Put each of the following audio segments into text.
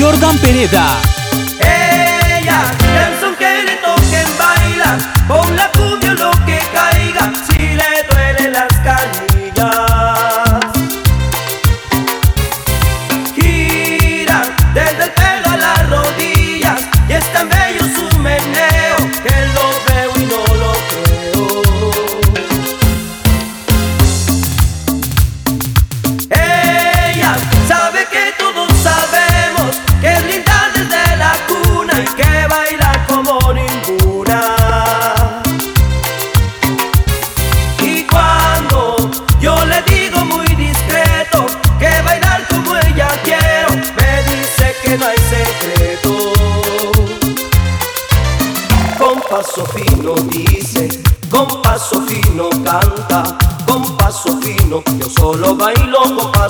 Jordan Pereda.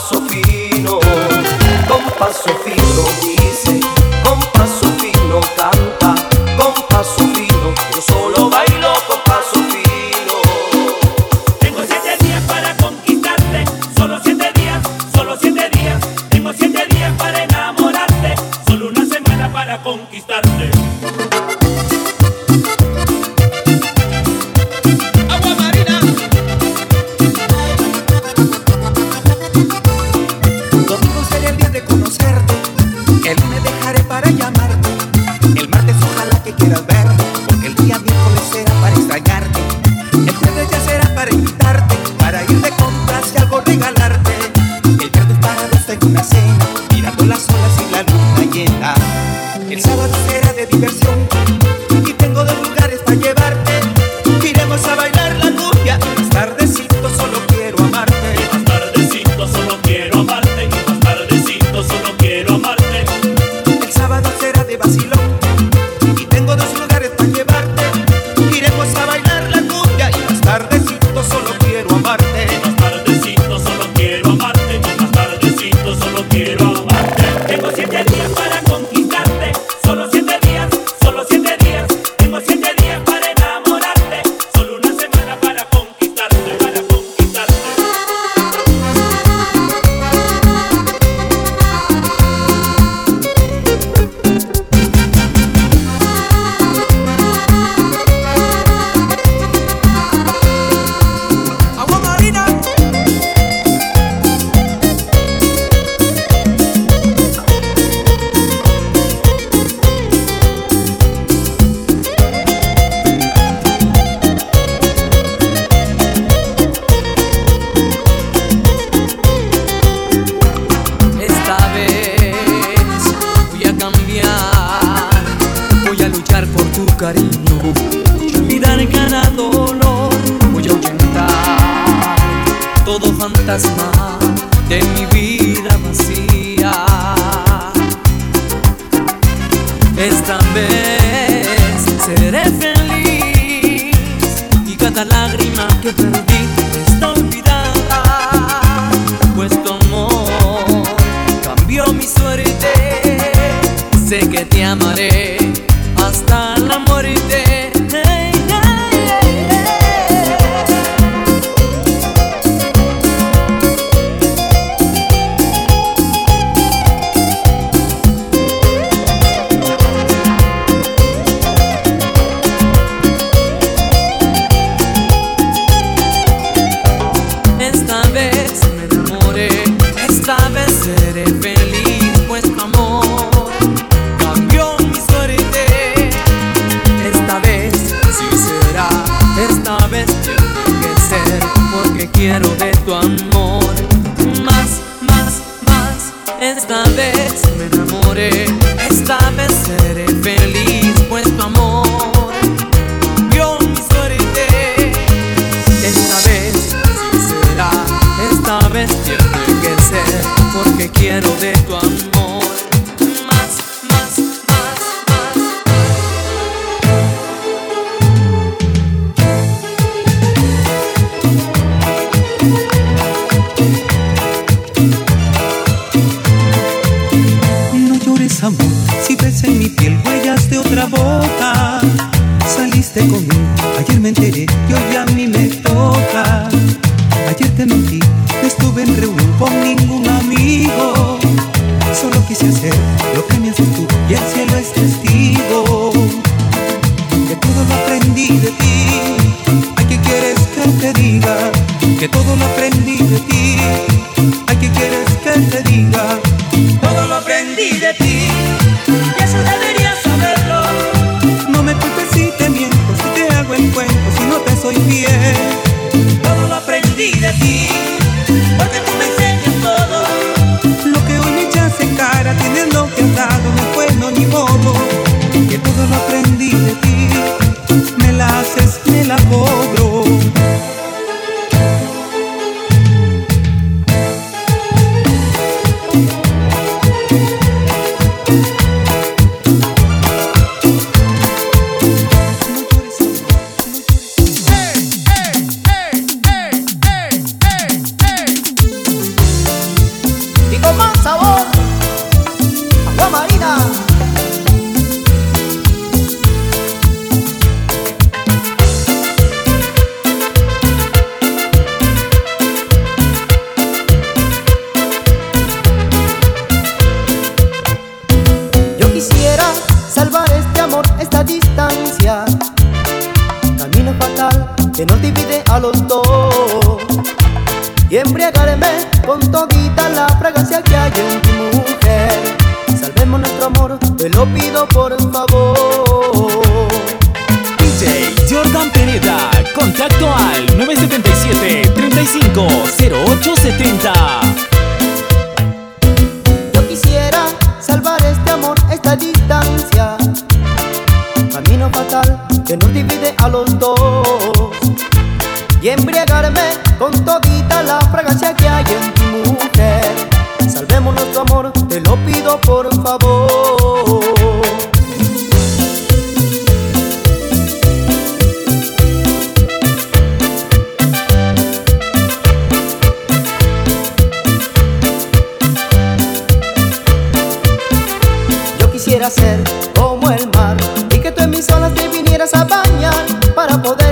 paso fino, con paso fino, dice, con paso y embriagarme con todita la fragancia que hay en tu mujer. Salvemos nuestro amor, te lo pido por favor. Yo quisiera ser como el mar y que tú en mis olas te vinieras a bañar para poder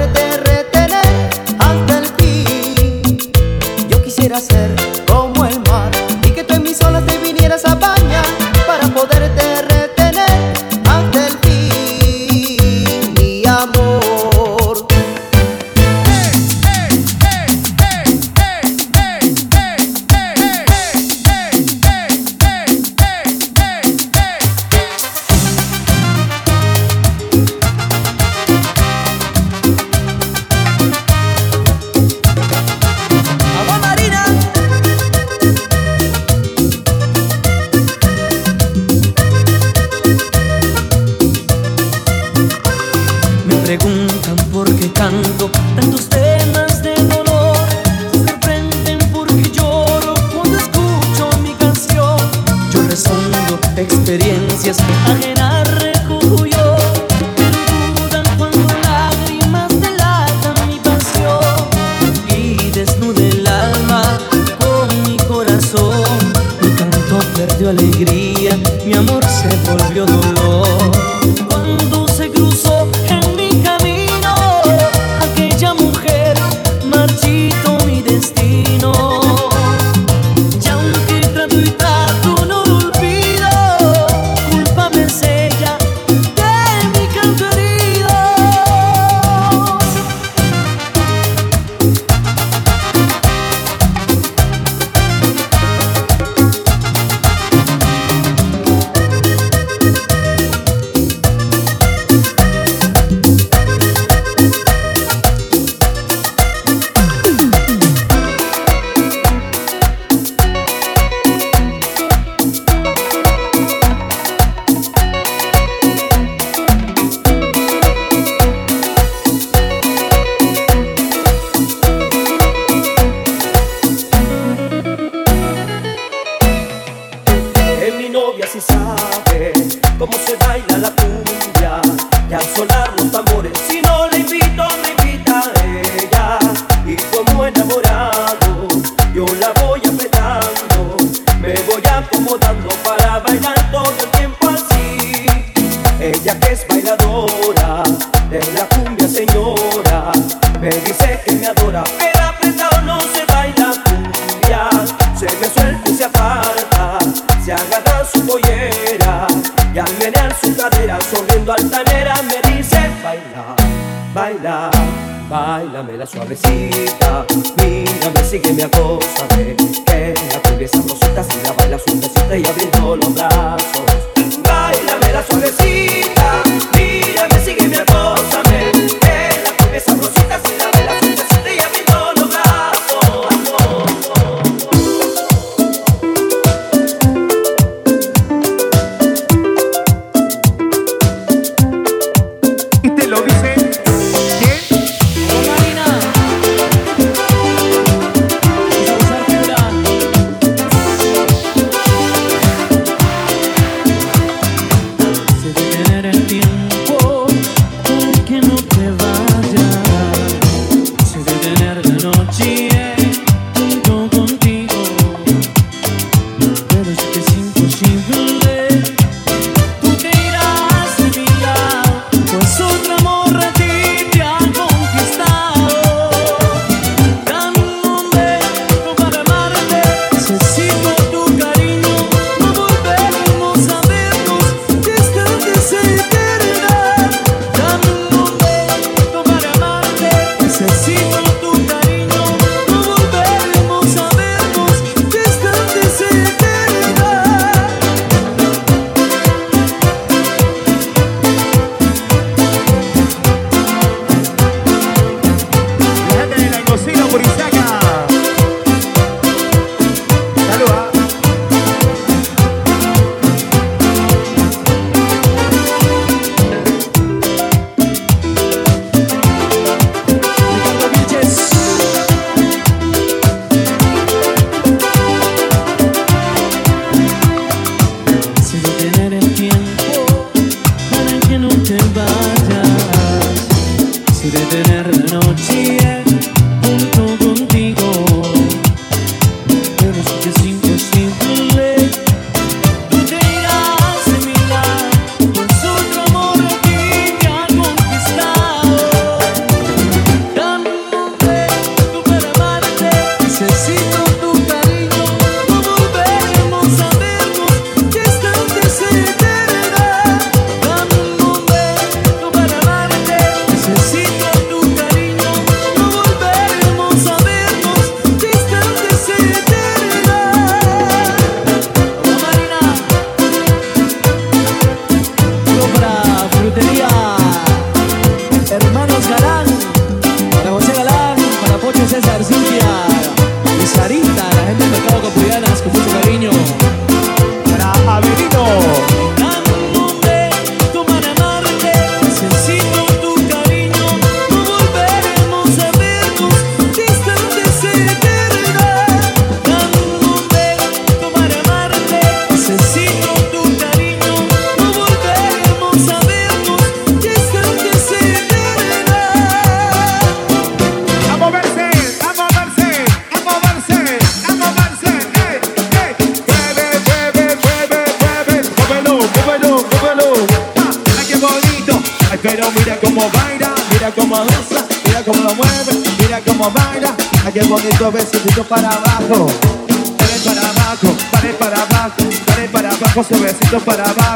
para abajo.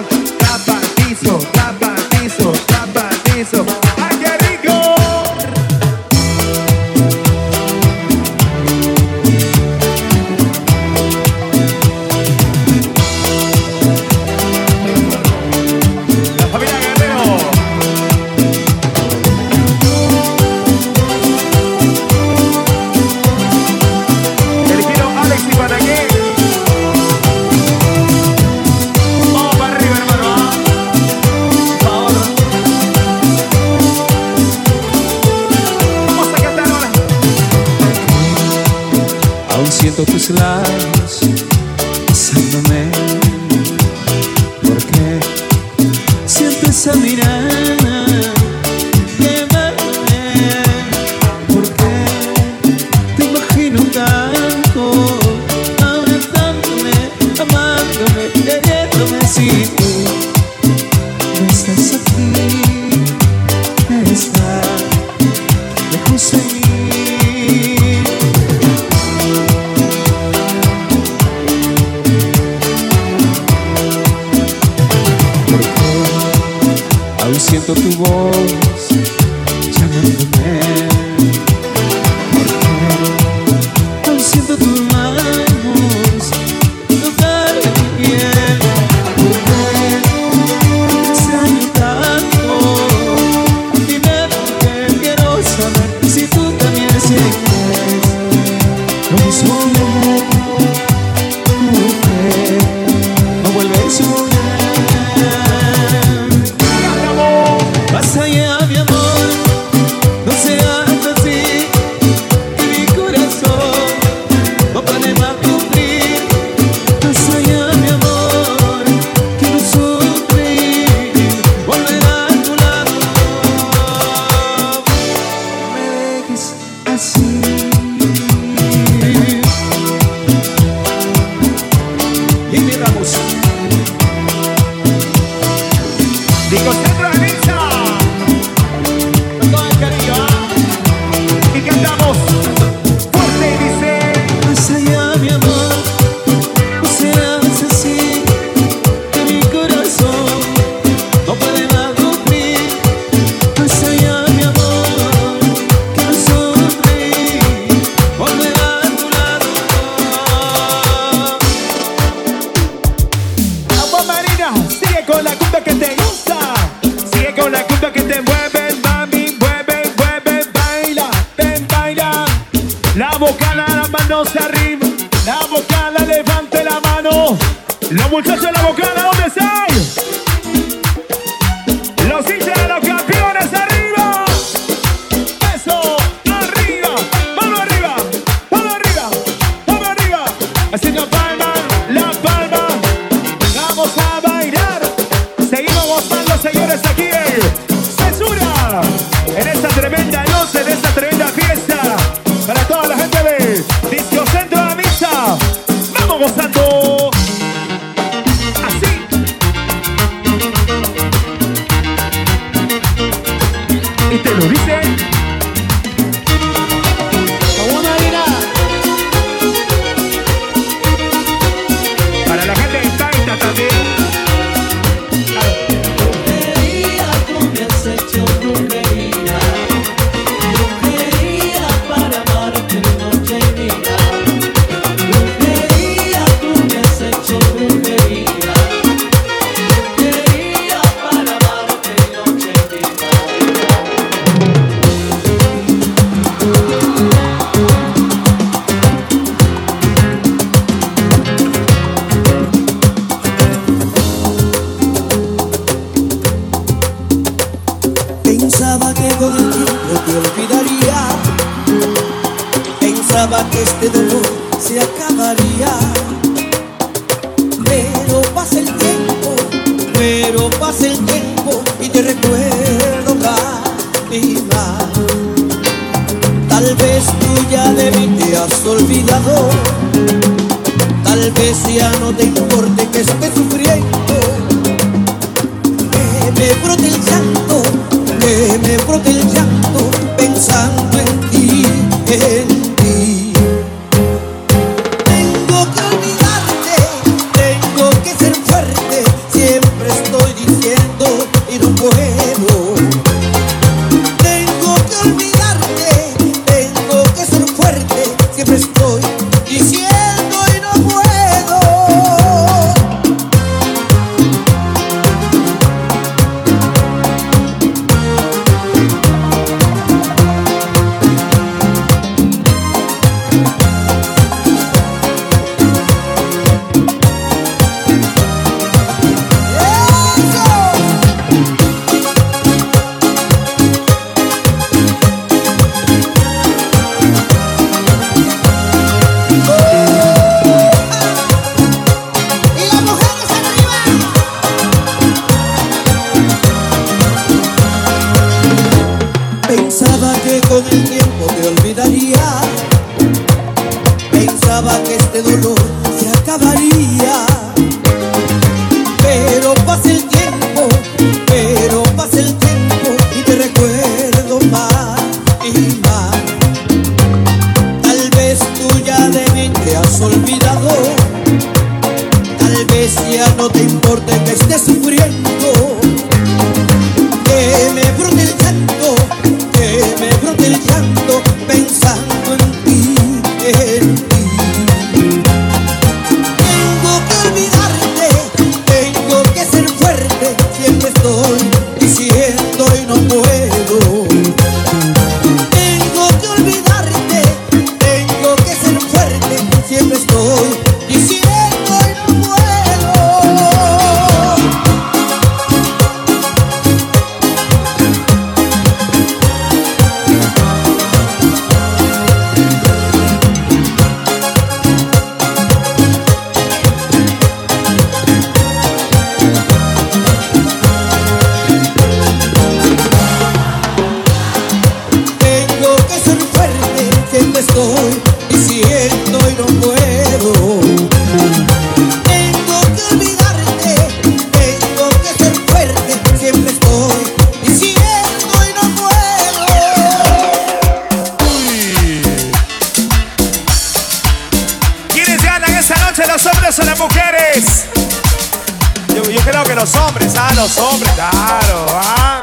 los hombres. Claro, ¿ah?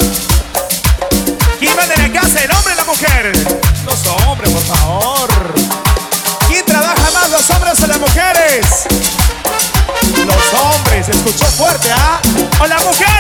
¿Quién manda la casa, el hombre o la mujer? Los hombres, por favor. ¿Quién trabaja más, los hombres o las mujeres? Los hombres, escuchó fuerte, ¿ah? ¡O las mujeres!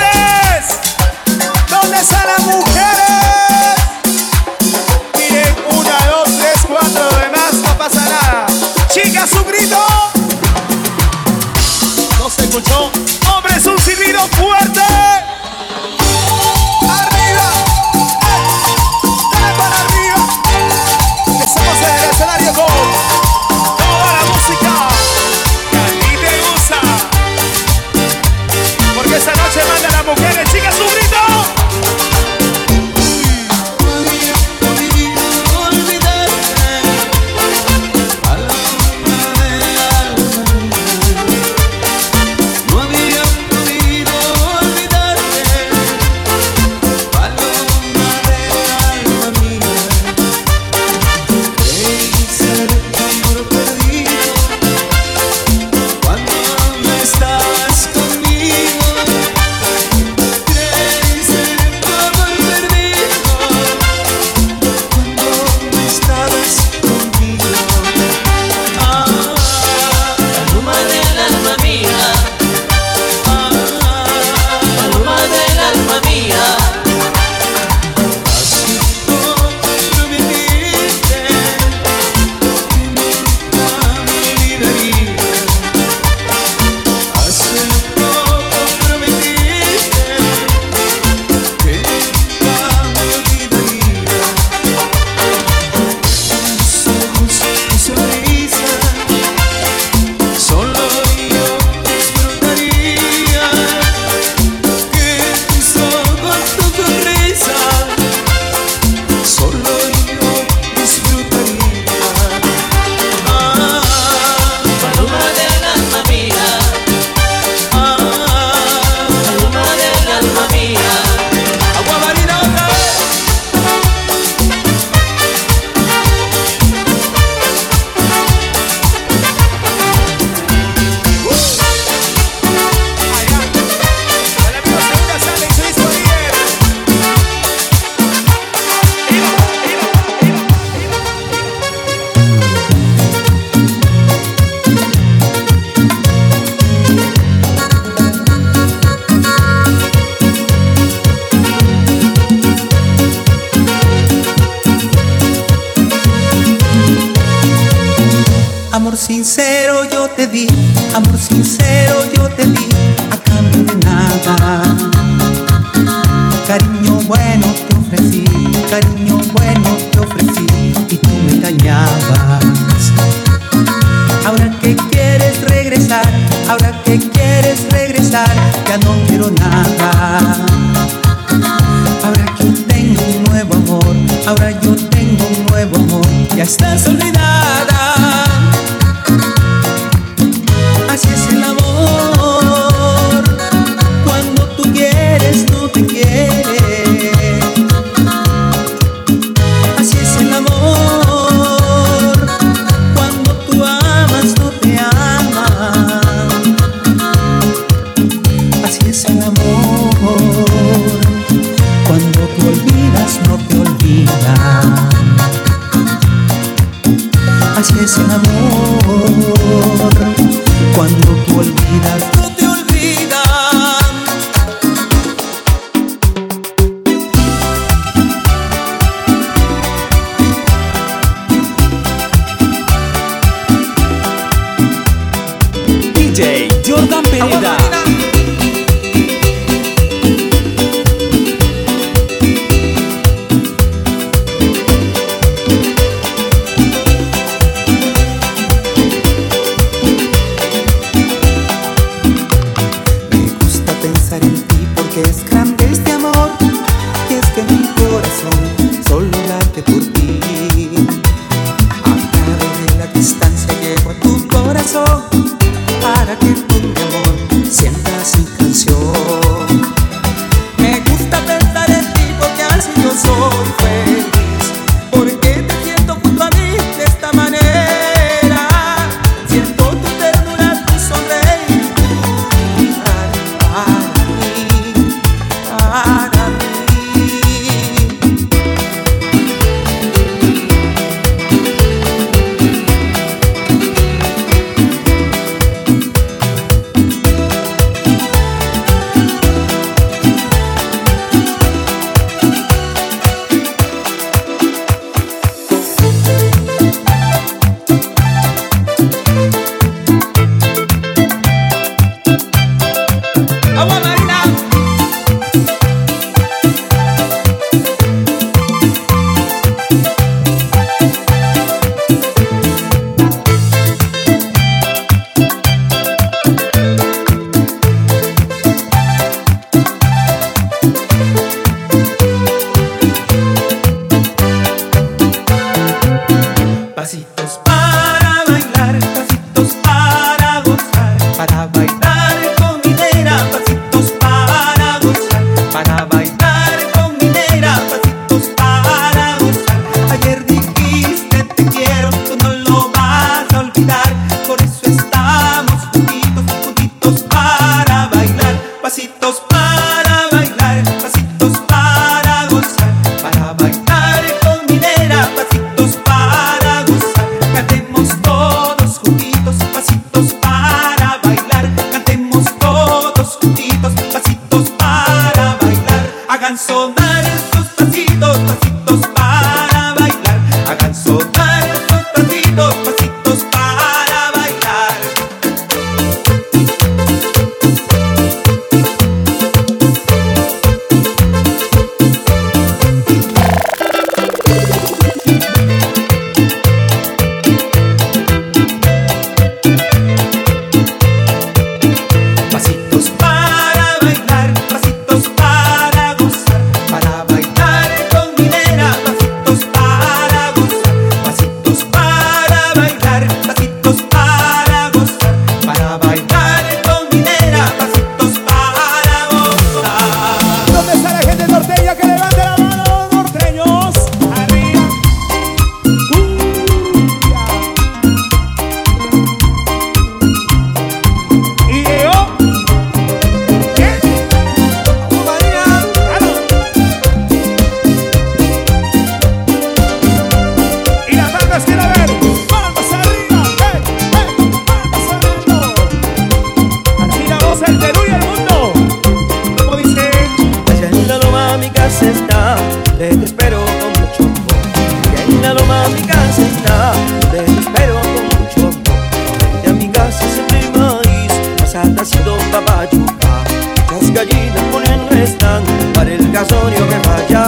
extensive que casorio que vaya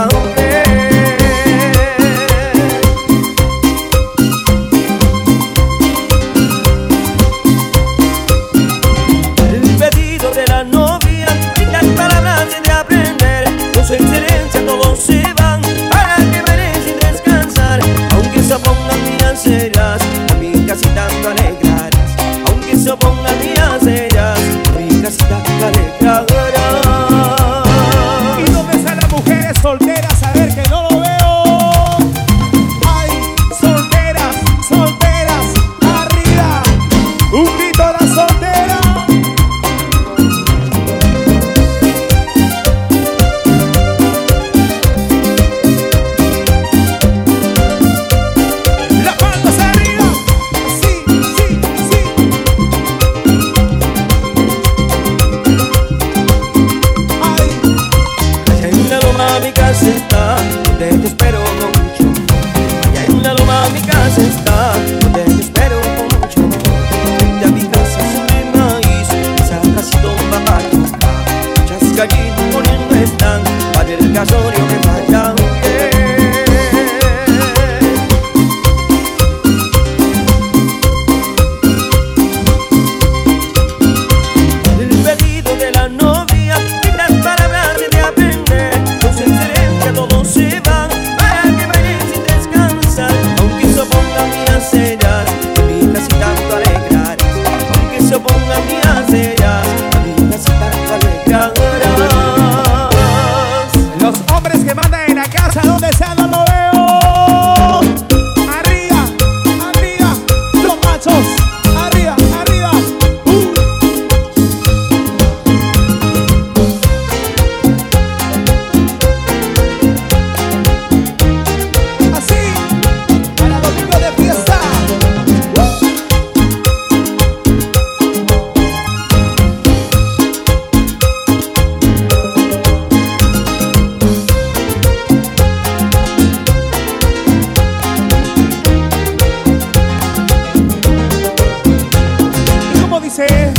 say